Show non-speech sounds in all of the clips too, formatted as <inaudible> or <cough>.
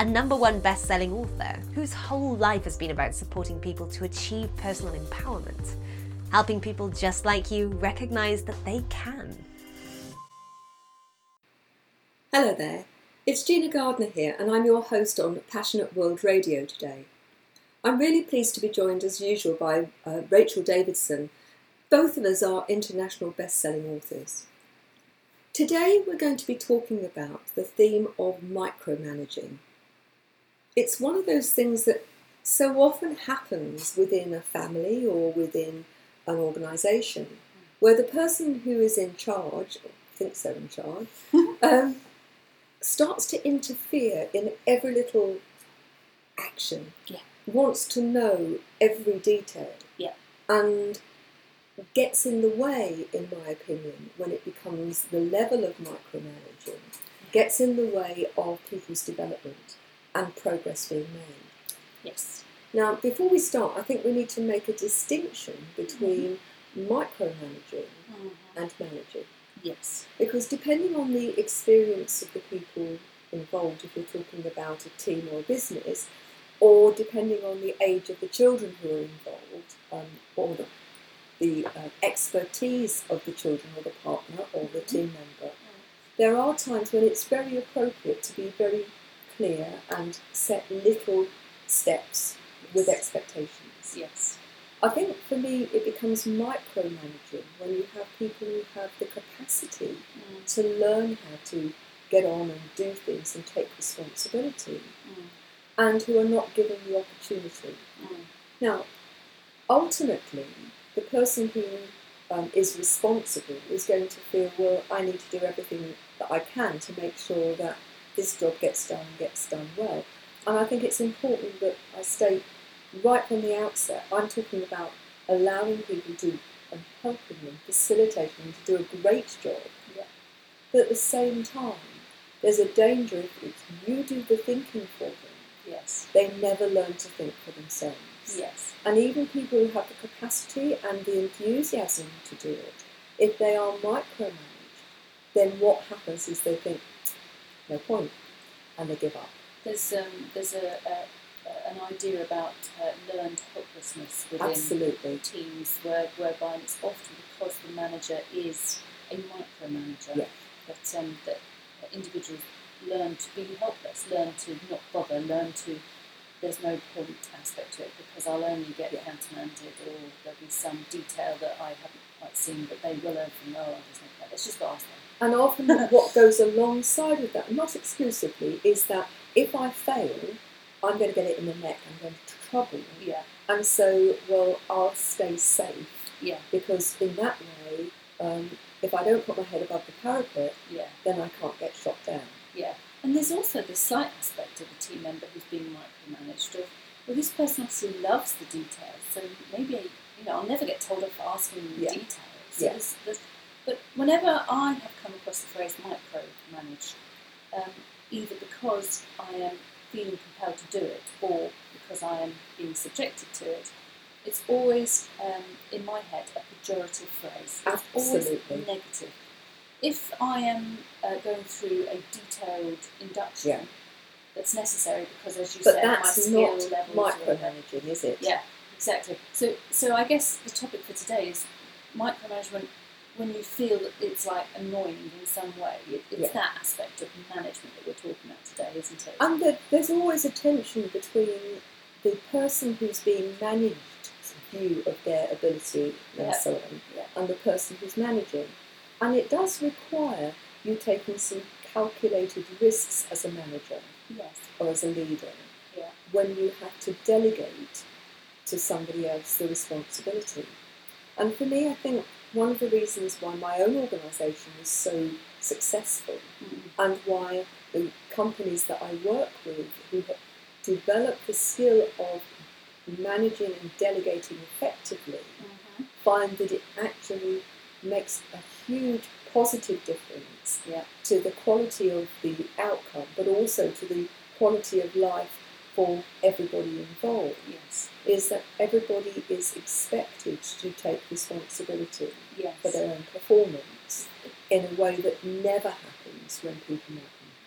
a number one best selling author whose whole life has been about supporting people to achieve personal empowerment, helping people just like you recognize that they can. Hello there, it's Gina Gardner here, and I'm your host on Passionate World Radio today. I'm really pleased to be joined as usual by uh, Rachel Davidson. Both of us are international best selling authors. Today we're going to be talking about the theme of micromanaging. It's one of those things that so often happens within a family or within an organisation where the person who is in charge, or thinks they're in charge, <laughs> um, starts to interfere in every little action. Yeah. Wants to know every detail. Yeah. And gets in the way, in my opinion, when it becomes the level of micromanaging, gets in the way of people's development and progress being made. Yes. Now, before we start, I think we need to make a distinction between micromanaging and managing. Yes. Because depending on the experience of the people involved, if we're talking about a team or a business, or depending on the age of the children who are involved, um, or the, the uh, expertise of the children or the partner or the team member, there are times when it's very appropriate to be very clear and set little steps with expectations. Yes. I think for me it becomes micromanaging when you have people who have the capacity mm. to learn how to get on and do things and take responsibility mm. and who are not given the opportunity. Mm. Now, ultimately, the person who um, is responsible is going to feel, well, I need to do everything that I can to make sure that this job gets done, and gets done well. And I think it's important that I state right from the outset, I'm talking about allowing people to and helping them, facilitating them to do a great job. Yeah. But at the same time, there's a danger if if you do the thinking for them, Yes. they never learn to think for themselves. Yes. And even people who have the capacity and the enthusiasm to do it, if they are micromanaged, then what happens is they think, no point, and they give up. There's um, there's a, a, an idea about uh, learned helplessness within Absolutely. teams, where, whereby it's often because the manager is a micromanager Yeah. that um, that individuals learn to be helpless, learn to not bother, learn to there's no point aspect to it because I'll only get Yeah. countermanded or there'll be some detail that I haven't quite seen, but they will learn from oh, there's no point. Let's just go ask them. And often what goes alongside with that, not exclusively, is that if I fail, I'm going to get it in the neck, I'm going to trouble. Yeah, And so, well, I'll stay safe yeah, because in that way, um, if I don't put my head above the parapet, yeah. then I can't get shot down. Yeah, and there's also the slight aspect of a team member who's being micromanaged. Of well, this person obviously loves the details, so maybe you know I'll never get told off for asking them Yeah. details. So Yeah. there's, there's, but whenever I have come across the phrase micromanage, um, either because I am feeling compelled to do it or because I am being subjected to it, it's always um, in my head a pejorative phrase. It's always negative. If I am uh, going through a detailed induction Yeah. that's necessary because, as you But said, my that's skill not levels are- micromanaging, is it? yeah, exactly. So, so I guess the topic for today is micromanagement. When you feel that it's like annoying in some way, it, it's Yeah. that aspect of management that we're talking about today, isn't it? And that there's always a tension between the person who's being managed view of their ability and Yeah. so on, Yeah. and the person who's managing. And it does require you taking some calculated risks as a manager yes. or as a leader Yeah. when you have to delegate to somebody else the responsibility. And for me, I think one of the reasons why my own organisation is so successful Mm. and why the companies that I work with who have developed the skill of managing and delegating effectively Mhm. find that it actually makes a huge positive difference Yeah. to the quality of the outcome, but also to the quality of life for everybody involved. Yes. Is that everybody is expected to take responsibility Yes. for their own performance in a way that never happens when people make.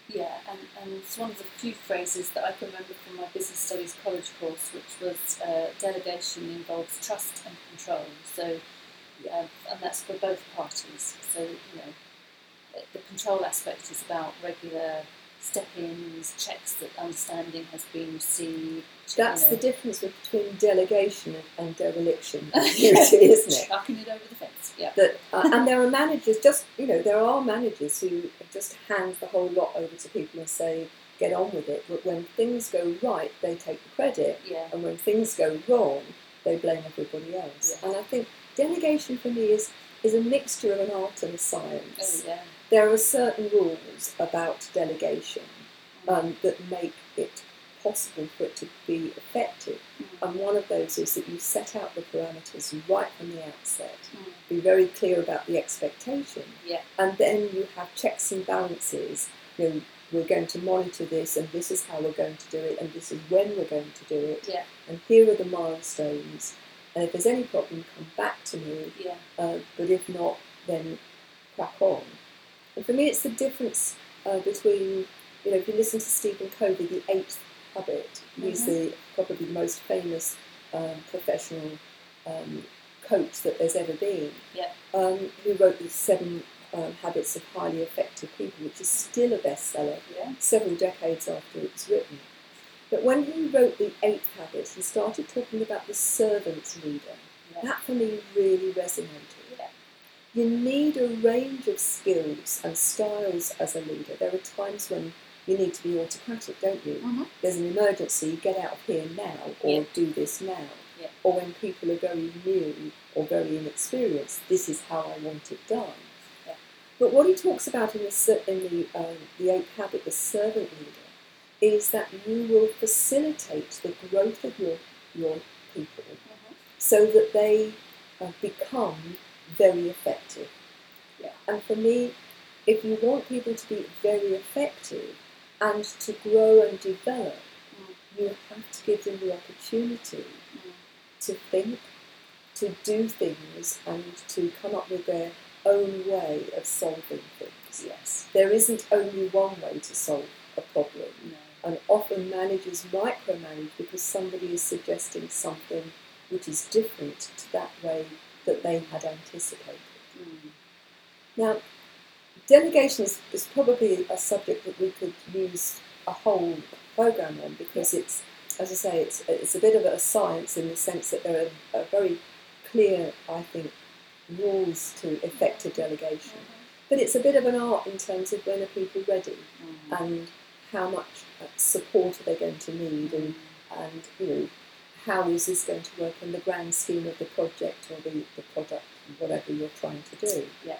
Yeah, and, and it's one of the few phrases that I can remember from my business studies college course, which was uh, delegation involves trust and control. So, um, and that's for both parties. So, you know, the control aspect is about regular step-ins, checks that understanding has been received. That's you the difference between delegation and, dereliction <laughs> duty, isn't it? Chucking it over the fence. Yeah. that uh, and there are managers just you know there are managers who just hand the whole lot over to people and say get on with it but when things go right they take the credit Yeah. and when things go wrong they blame everybody else Yeah. and i think delegation for me is is a mixture of an art and a science. Oh, yeah. There are certain rules about delegation um, that make it possible for it to be effective Mm. and one of those is that you set out the parameters right from the outset Mm. be very clear about the expectation, Yeah. and then you have checks and balances. You know, we're going to monitor this, and this is how we're going to do it, and this is when we're going to do it, Yeah. and here are the milestones. And if there's any problem, come back to me. Yeah. Uh, but if not, then crack on. And for me, it's the difference uh, between, you know, if you listen to Stephen Covey, The Eighth Habit, he's Mhm. the probably the most famous um, professional um, coach that there's ever been. Yeah. Um, who wrote the Seven um, Habits of Highly Effective People, which is still a bestseller Yeah. several decades after it was written. But when he wrote the Eighth Habit, he started talking about the servant leader. Yeah. That for me really resonated. You need a range of skills and styles as a leader. There are times when you need to be autocratic, don't you? Mhm. There's an emergency, get out of here now, or Yeah. do this now. Yeah. Or when people are very new or very inexperienced, this is how I want it done. Yeah. But what he talks about in the in the um, the eighth habit, the servant leader, is that you will facilitate the growth of your your people Mhm. so that they uh, become very effective. Yeah. And for me, if you want people to be very effective and to grow and develop, Mm. you have to give them the opportunity Mm. to think, to do things, and to come up with their own way of solving things. Yes. There isn't only one way to solve a problem. No. And often managers micromanage because somebody is suggesting something which is different to that way that they had anticipated. Mm. Now, delegation is, is probably a subject that we could use a whole program on because it's, as I say, it's, it's a bit of a science in the sense that there are, are very clear, I think, rules to effective delegation. But it's a bit of an art in terms of when are people ready Mm. and how much uh, support are they going to need and, and you know how is this going to work in the grand scheme of the project or the, the product whatever you're trying to do Yeah.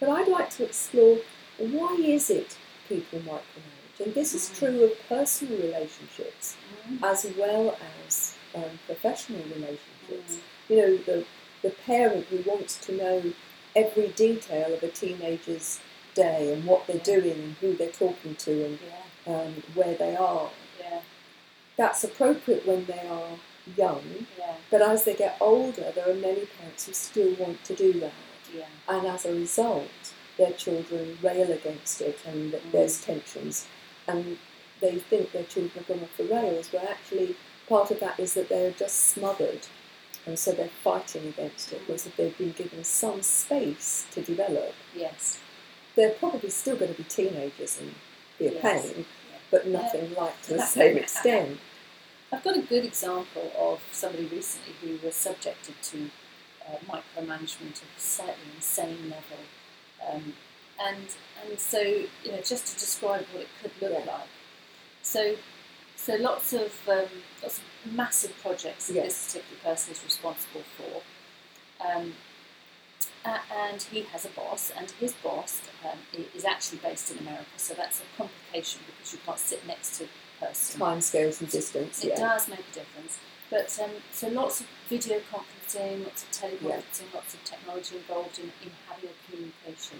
but i'd like to explore why is it people micromanage and this is Mm. true of personal relationships Mm. as well as um, professional relationships Mm. you know the, the parent who wants to know every detail of a teenager's day and what they're Yeah. doing and who they're talking to and Yeah. um, where they are. Yeah. That's appropriate when they are young, Yeah. but as they get older, there are many parents who still want to do that. Yeah. And as a result, their children rail against it and Mm. there's tensions. And they think their children have gone off the rails, where actually part of that is that they're just smothered. And so they're fighting against it, whereas if they've been given some space to develop, Yes. they're probably still going to be teenagers and be a Yes. pain, Yeah. but nothing like to the same extent. I've got a good example of somebody recently who was subjected to uh, micromanagement of a slightly insane level. Um, and and so you know just to describe what it could look Yeah. like. So so lots of um, lots of massive projects that Yes. this particular person is responsible for. Um, and he has a boss, and his boss um, is actually based in America, so that's a complication because you can't sit next to person. Time scales and distance, It yeah. does make a difference. But um, so lots of video conferencing, lots of teleconferencing, lots of technology involved in, in having a communication.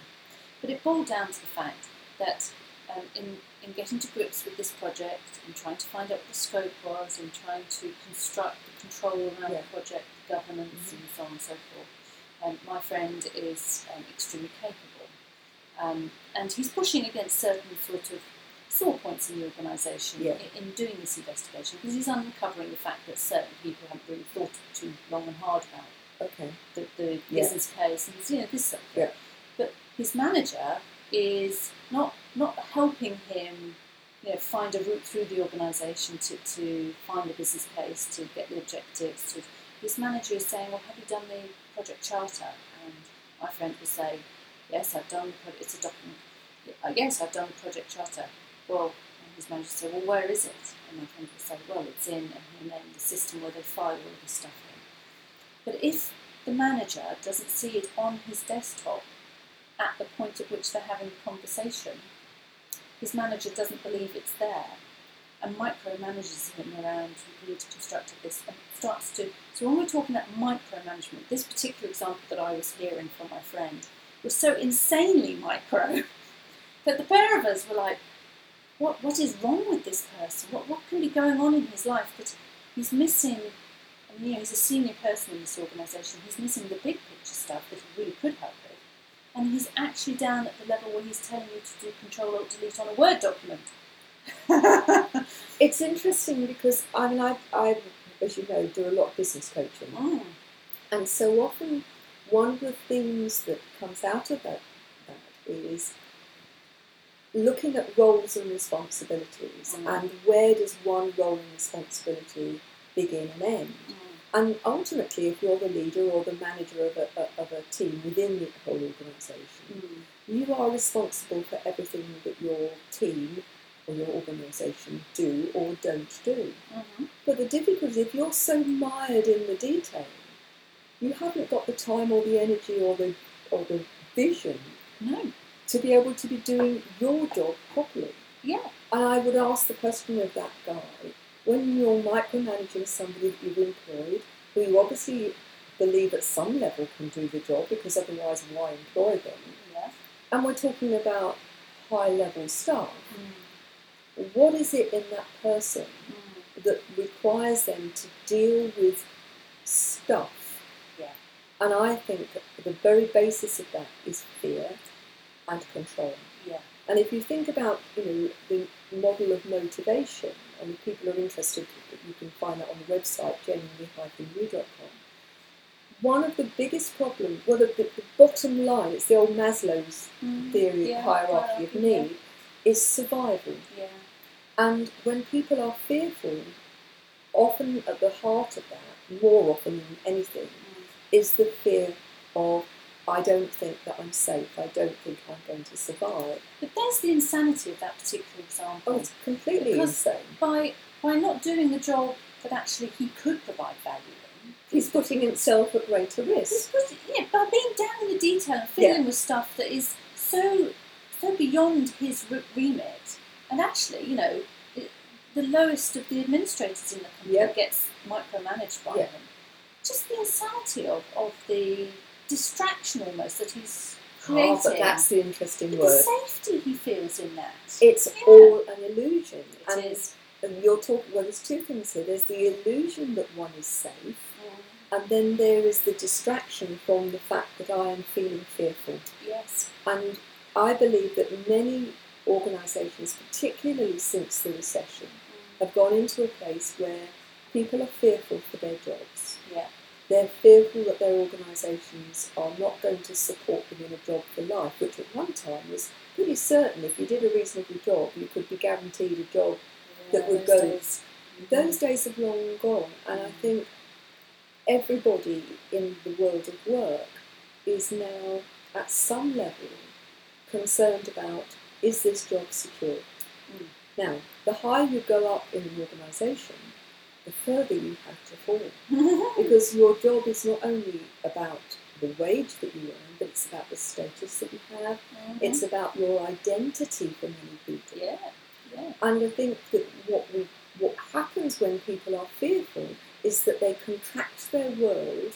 But it boiled down to the fact that um, in, in getting to grips with this project and trying to find out what the scope was and trying to construct the control around Yeah. the project, the governance and so on and so forth, um, my friend is um, extremely capable. Um, and he's pushing against certain sort of sore points in the organisation Yeah. in, in doing this investigation because he's uncovering the fact that certain people haven't really thought too long and hard about Okay. the, the Yeah. business case and you know this sort of thing. But his manager is not not helping him, you know, find a route through the organisation to, to find the business case, to get the objectives. To his manager is saying, "Well, have you done the project charter?" And my friend will say, "Yes, I've done. It's a document. "Uh, Yes, I've done the project charter." Well, his manager say, "Well, where is it?" And my friend will say, "Well, it's in," and name the system where they file all this stuff in. But if the manager doesn't see it on his desktop at the point at which they're having the conversation, his manager doesn't believe it's there and micromanages him around we've constructed this and starts to so when we're talking about micromanagement, this particular example that I was hearing from my friend was so insanely micro <laughs> that the pair of us were like, what what is wrong with this person? What what can be going on in his life that he's missing and you know, he's a senior person in this organisation. He's missing the big picture stuff that he really could help with. And he's actually down at the level where he's telling you to do Control Alt Delete on a Word document. <laughs> It's interesting because I mean, I, I, as you know, do a lot of business coaching, Mm. and so often one of the things that comes out of that, that is looking at roles and responsibilities, Mm. and where does one role and responsibility begin and end. And ultimately, if you're the leader or the manager of a, of a team within the whole organisation, Mm. you are responsible for everything that your team or your organisation do or don't do. Mhm. But the difficulty, if you're so mired in the detail, you haven't got the time or the energy or the or the vision No. To be able to be doing your job properly. Yeah. And I would ask the question of that guy when you're micromanaging somebody that you've employed, who you obviously believe at some level can do the job, because otherwise, why employ them? Yeah. And we're talking about high level staff. Mm. What is it in that person Mm. that requires them to deal with stuff? Yeah. And I think that the very basis of that is fear and control. Yeah. And if you think about, you know, the model of motivation, and if people are interested, you can find that on the website, genuinely-you.com. One of the biggest problems, well, the, the, bottom line, it's the old Maslow's Mm. theory Yeah, of hierarchy of need, is survival. Yeah. And when people are fearful, often at the heart of that, more often than anything, Mm. is the fear of, I don't think that I'm safe, I don't think I'm going to survive. But there's the insanity of that particular example. Oh, it's completely Because- insane. by by not doing the job that actually he could provide value in. He's putting himself at greater risk. put, yeah, by being down in the detail and fiddling with stuff that is so so beyond his remit, and actually, you know, the lowest of the administrators in the company Yep. gets micromanaged by Yeah. him. Just the insanity of, of the distraction almost that he's creating. Ah, but that's the interesting the word. safety he feels in that. It's Yeah. all an illusion. It and, is. and you're talking, well, there's two things here. There's the illusion that one is safe, Mm, and then there is the distraction from the fact that I am feeling fearful. yes. And I believe that many organisations, particularly since the recession, Mm, have gone into a place where people are fearful for their jobs. yeah. They're fearful that their organisations are not going to support them in a job for life, which at one time was pretty certain if you did a reasonable job, you could be guaranteed a job. That would go- days. Those days have long gone, and I think everybody in the world of work is now at some level concerned about is this job secure? Mm. Now, the higher you go up in an organisation, the further you have to fall. <laughs> Because your job is not only about the wage that you earn, but it's about the status that you have. Mhm. It's about your identity for many people. yeah, yeah. And I think that what we what happens when people are fearful is that they contract their world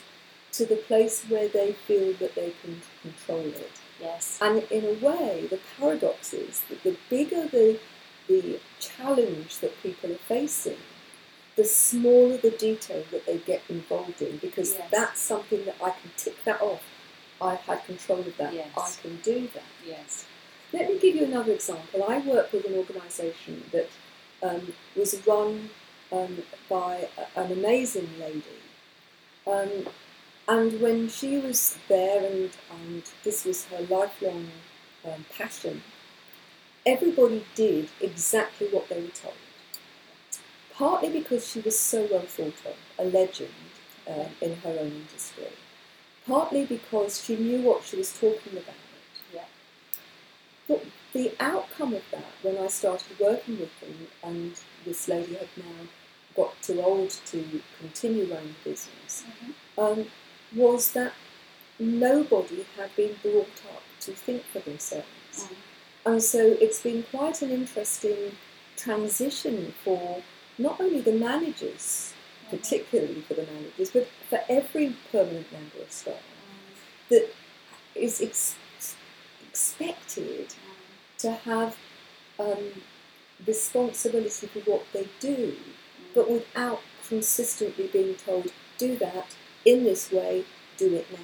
to the place where they feel that they can control it. Yes. And in a way, the paradox is that the bigger the, the challenge that people are facing, the smaller the detail that they get involved in, because Yes. that's something that I can tick that off. I've had control of that. Yes. I can do that. Yes. Let me give you another example. I work with an organisation that um, was run um, by a- an amazing lady. Um, and when she was there, and, and this was her lifelong um, passion, everybody did exactly what they were told. Partly because she was so well thought of, a legend um, in her own industry. Partly because she knew what she was talking about. Yeah. But the outcome of that, when I started working with them, and this lady had now got too old to continue running the business, Mm-hmm. um, was that nobody had been brought up to think for themselves. Mm. And so it's been quite an interesting transition for not only the managers, mm. particularly for the managers, but for every permanent member of staff mm. that is ex- expected mm. to have um, responsibility for what they do, but without consistently being told, do that in this way, do it now.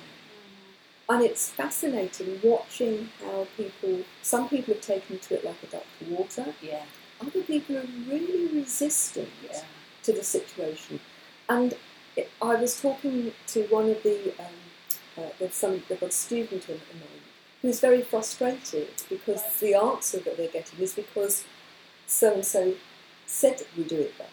And it's fascinating watching how people, some people have taken to it like a duck to water, Yeah. Other people are really resistant Yeah. to the situation. And it, I was talking to one of the, um, uh, there's some, they've got a student in at the moment who's very frustrated because Right. the answer that they're getting is because so and so said we do it that.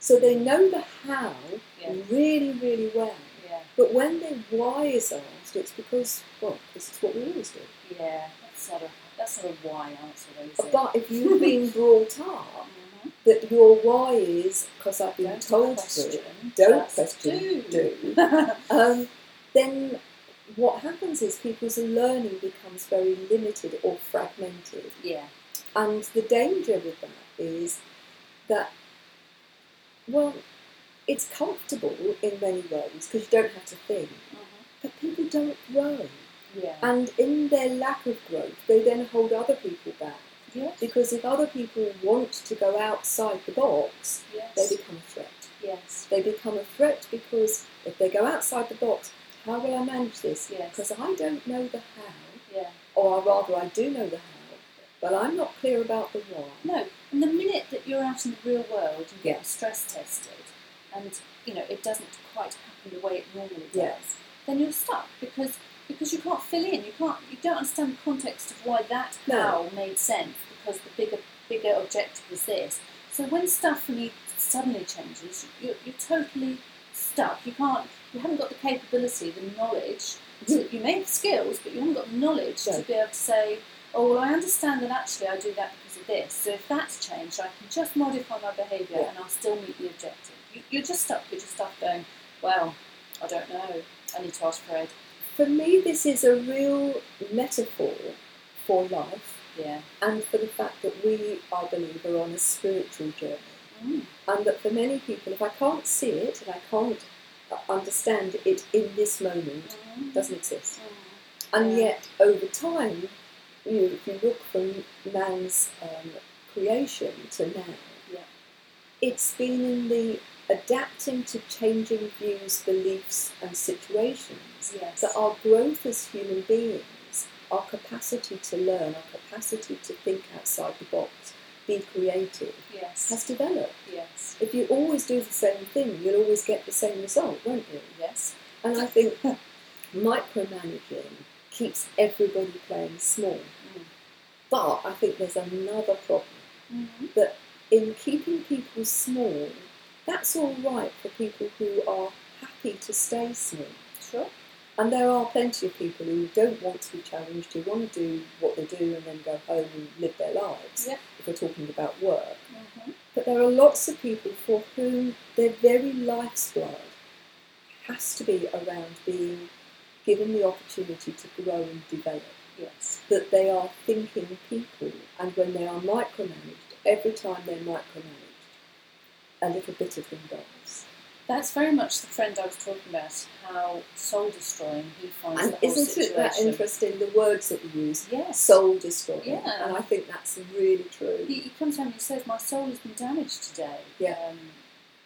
So they know the how Yeah. really, really well. Yeah. But when their why is asked, it's because, well, this is what we always do. Yeah. That's not a that's not a why answer, though, is it? But if you've been brought up Mhm. that your why is because I've been Don't told question, to, don't question, do. <laughs> um, then what happens is people's learning becomes very limited or fragmented. yeah. And the danger with that is that, well, it's comfortable in many ways because you don't have to think, Mhm. but people don't grow. Yeah. And in their lack of growth, they then hold other people back. yes. Because if other people want to go outside the box, Yes. they become a threat. yes. They become a threat because if they go outside the box, how will I manage this? Yes. Because I don't know the how, Yeah. or rather, I do know the how, but I'm not clear about the why. No, and the minute that you're out in the real world and Yeah. get stress tested, and you know it doesn't quite happen the way it normally does, Yeah. then you're stuck because because you can't fill in. You can't. You don't understand the context of why that No. how made sense because the bigger bigger objective was this. So when stuff for me suddenly changes, you're, you're totally stuck. You can't. You haven't got the capability, the knowledge. To, hmm. you may have skills, but you haven't got the knowledge No. to be able to say, "Oh, well, I understand that actually I do that because of this. So if that's changed, I can just modify my behaviour Yeah. and I'll still meet the objective." You, you're just stuck. You're just stuck going, "Well, I don't know. I need to ask Fred." For me, this is a real metaphor for life Yeah. and for the fact that we, I believe, are on a spiritual journey. Mm. And that for many people, if I can't see it and I can't understand it in this moment, it doesn't exist. And Yeah. yet, over time, you know, if you look from man's um, creation to now, Yeah. it's been in the adapting to changing views, beliefs, and situations Yes. that our growth as human beings, our capacity to learn, our capacity to think outside the box, be creative, Yes. has developed. Yes. If you always do the same thing, you'll always get the same result, won't you? Yes. And I think <laughs> micromanaging keeps everybody playing small. Mm. But I think there's another problem Mm-hmm. that in keeping people small, that's all right for people who are happy to stay small. Sure. And there are plenty of people who don't want to be challenged, who want to do what they do and then go home and live their lives, Yeah. if we're talking about work. Mm-hmm. But there are lots of people for whom their very life's blood has to be around being given the opportunity to grow and develop. Yes. That they are thinking people, and when they are micromanaged, every time they're micromanaged, a little bit of them dies. That's very much the friend I was talking about, how soul destroying he finds And the whole isn't situation. it that interesting, the words that we use? Yes. Soul destroying. Yeah. And I think that's really true. He, he comes home and he says, My soul has been damaged today Yeah. um,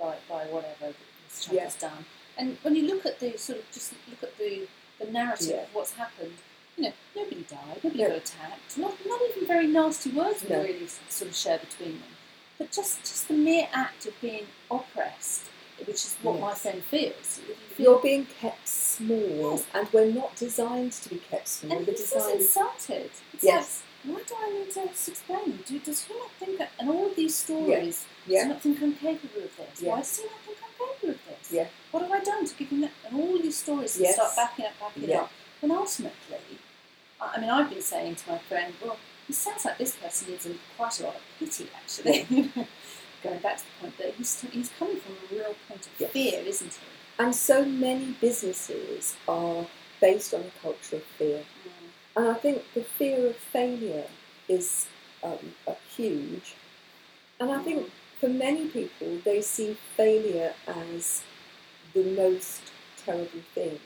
by, by whatever this chap Yeah. has done. And when you look at the sort of just look at the, the narrative Yeah. of what's happened, you know, nobody died, nobody No. got attacked, not, not even very nasty words were No. really sort of shared between them. But just, just the mere act of being oppressed, which is what my Yes. friend feels. You feel- You're being kept small, Yes. and we're not designed to be kept small. and We're feels designed. insulted. It's Yes. like, why do I need to explain? Do, does he not think that, and all of these stories, does Yeah. he not think I'm capable of this? Yeah. Why does he not think I'm capable of this? Yeah. What have I done to give him that? And all these stories Yes. start backing up, backing Yeah. up. And ultimately, I I mean, I've been saying to my friend, well, it sounds like this person needs quite a lot of pity, actually. <laughs> Going back to the point that he's, he's coming from a real point of Yes. fear, isn't he? And so many businesses are based on a culture of fear. And I think the fear of failure is um, a huge. And I think for many people, they see failure as the most terrible thing.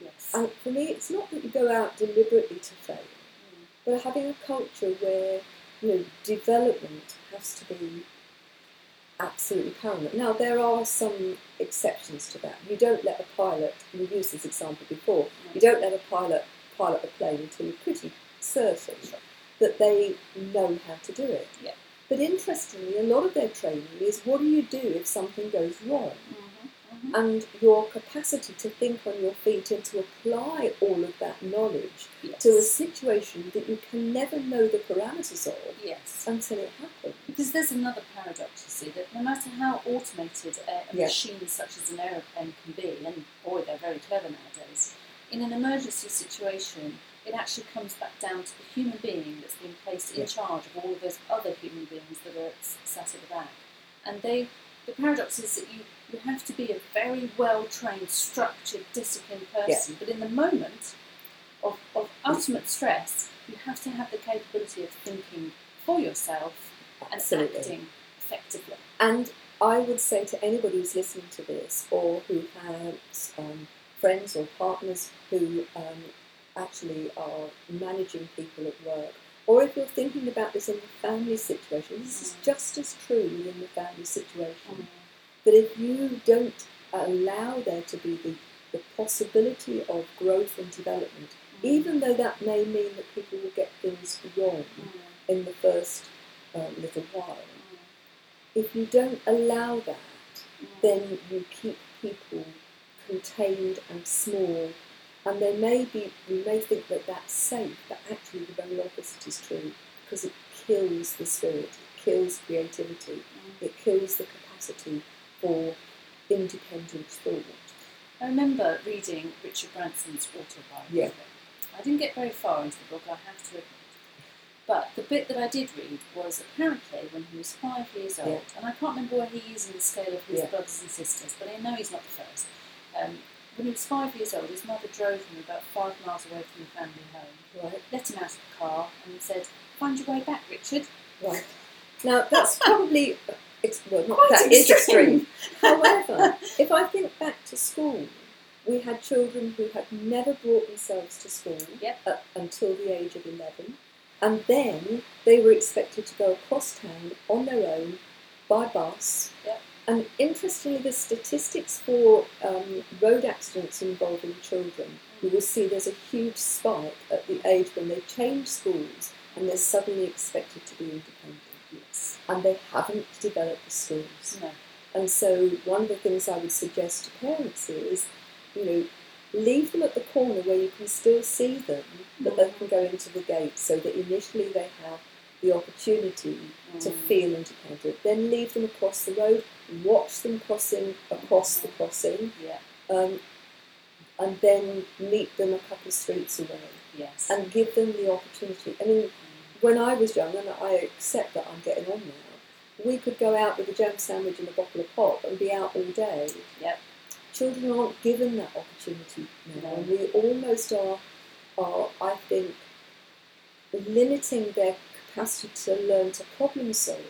Yes. And for me, it's not that you go out deliberately to fail, Mm. but having a culture where you know development has to be absolutely paramount. Now there are some exceptions to that. You don't let a pilot. We used this example before. You don't let a pilot pilot a plane until you're pretty certain Sure. that they know how to do it. Yeah. But interestingly, a lot of their training is what do you do if something goes wrong? Mhm. And your capacity to think on your feet and to apply all of that knowledge Yes. to a situation that you can never know the parameters of Yes. until it happens. Because there's another paradox, you see, that no matter how automated a, a Yeah. machine such as an aeroplane can be, and boy, they're very clever nowadays, in an emergency situation, it actually comes back down to the human being that's been placed in charge of all of those other human beings that are sat at the back. And they, the paradox is that you, you have to be a very well trained, structured, disciplined person, but in the moment of, of ultimate stress, you have to have the capability of thinking for yourself and acting effectively. And I would say to anybody who's listening to this or who has um, friends or partners who um, actually are managing people at work, or if you're thinking about this in a family situation, this is Mm. just as true in the family situation. That if you don't allow there to be the, the possibility of growth and development, mm. even though that may mean that people will get things wrong mm. in the first um, little while, mm. if you don't allow that, then you keep people contained and small, and they may be, we may think that that's safe, but actually the very opposite is true because it kills the spirit, it kills creativity, it kills the capacity for independent thought. I remember reading Richard Branson's autobiography. Yeah. I didn't get very far into the book, I have to admit. But the bit that I did read was apparently when he was five years old, Yeah. and I can't remember where he is in the scale of his Yeah. brothers and sisters, but I know he's not the first. Um, when he was five years old, his mother drove him about five miles away from the family home, Right, let him out of the car, and said, Find your way back, Richard. right. Now that's probably <laughs> ex- well, not Quite that is extreme. extreme. <laughs> However, if I think back to school, we had children who had never brought themselves to school Yep. until the age of eleven, and then they were expected to go across town on their own by bus. Yep. And interestingly, the statistics for um, road accidents involving children, you will see there's a huge spike at the age when they change schools and they're suddenly expected to be independent. And they haven't developed the skills. No. And so, one of the things I would suggest to parents is, you know, leave them at the corner where you can still see them, but they can go into the gate so that initially they have the opportunity to Mm. feel independent. Then leave them across the road, watch them crossing across the crossing, Yeah. um, and then meet them a couple of streets away Yes. and give them the opportunity. I mean, when I was young, and I accept that I'm getting on now, we could go out with a jam sandwich and a bottle of pop and be out all day. Yep. Children aren't given that opportunity now, No. and we almost are, are, I think, limiting their capacity to learn to problem solve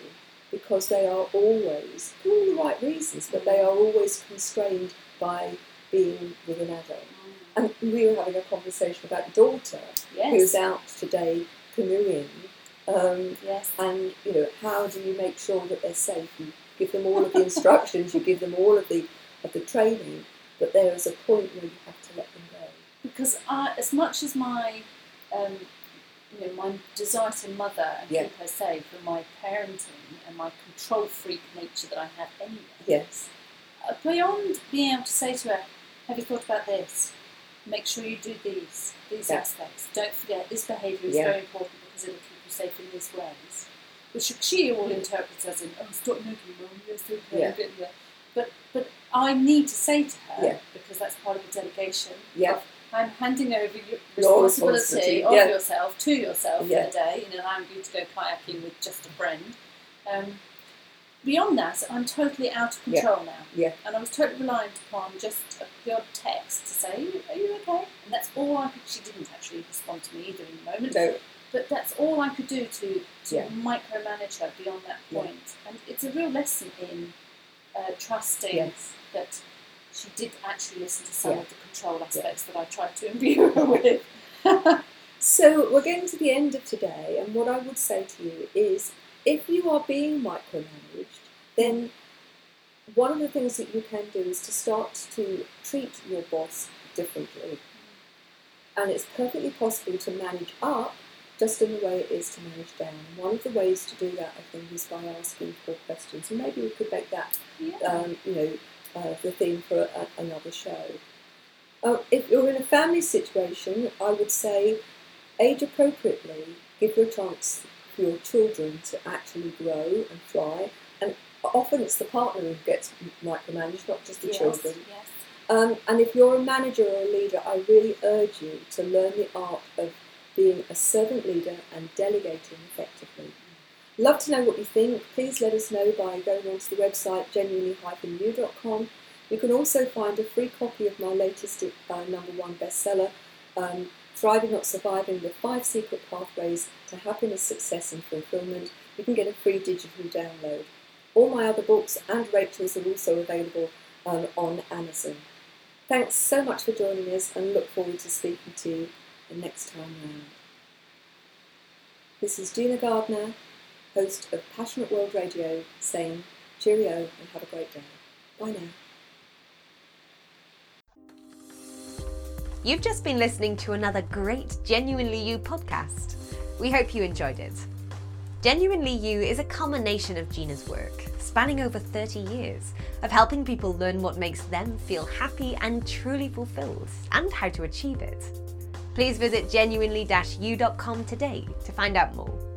because they are always, for all the right reasons, but they are always constrained by being with an adult. Mm. And we were having a conversation about daughter Yes. who's out today canoeing. Um, Yes. and you know, how do you make sure that they're safe? You give them all of the instructions, you give them all of the of the training, but there is a point where you have to let them go. because I, as much as my, um, you know, my desire to mother and Yeah. keep her safe, and my parenting and my control freak nature that I have anyway, Yes. uh, beyond being able to say to her, "Have you thought about this? Make sure you do these these Yeah. aspects. Don't forget this behaviour is Yeah. very important it'll keep you safe in these ways." Which she all interprets as in, "Oh, stop nagging, mum. Yes, okay, Yeah. I'm getting. But but I need to say to her Yeah. because that's part of the delegation. Yeah. I'm handing over your responsibility responsibility, of yeah. yourself to yourself Yeah. for the day, and allowing you to go kayaking with just a friend. Um, beyond that, I'm totally out of Yeah. control now. Yeah. And I was totally reliant upon just a, text to say, "Are you- "Are you okay?" And that's all I could. She didn't actually respond to me either in the moment. No. But that's all I could do to, to Yeah. micromanage her beyond that Yeah. point. And it's a real lesson in uh, trusting Yes. that she did actually listen to some Yeah. of the control aspects that I tried to <laughs> imbue her with. So we're getting to the end of today, and what I would say to you is if you are being micromanaged, then one of the things that you can do is to start to treat your boss differently. And it's perfectly possible to manage up just in the way it is to manage down. One of the ways to do that, I think, is by asking for questions. And maybe we could make that yeah. um, you know, uh, the theme for a, another show. Uh, if you're in a family situation, I would say age appropriately, give your chance for your children to actually grow and fly. And often it's the partner who gets micromanaged, not just the yes, children. Yes. Um, and if you're a manager or a leader, I really urge you to learn the art of being a servant leader and delegating effectively. Love to know what you think. Please let us know by going onto the website genuinely-you.com. You can also find a free copy of my latest uh, number one bestseller, um, Thriving Not Surviving the Five Secret Pathways to Happiness, Success and Fulfillment. You can get a free digital download. All my other books and Rachel's are also available um, on Amazon. Thanks so much for joining us and look forward to speaking to you the next time round. This is Gina Gardner, host of Passionate World Radio, saying cheerio and have a great day. Bye now. You've just been listening to another great Genuinely You podcast. We hope you enjoyed it. Genuinely You is a culmination of Gina's work, spanning over 30 years, of helping people learn what makes them feel happy and truly fulfilled, and how to achieve it. Please visit genuinely-you.com today to find out more.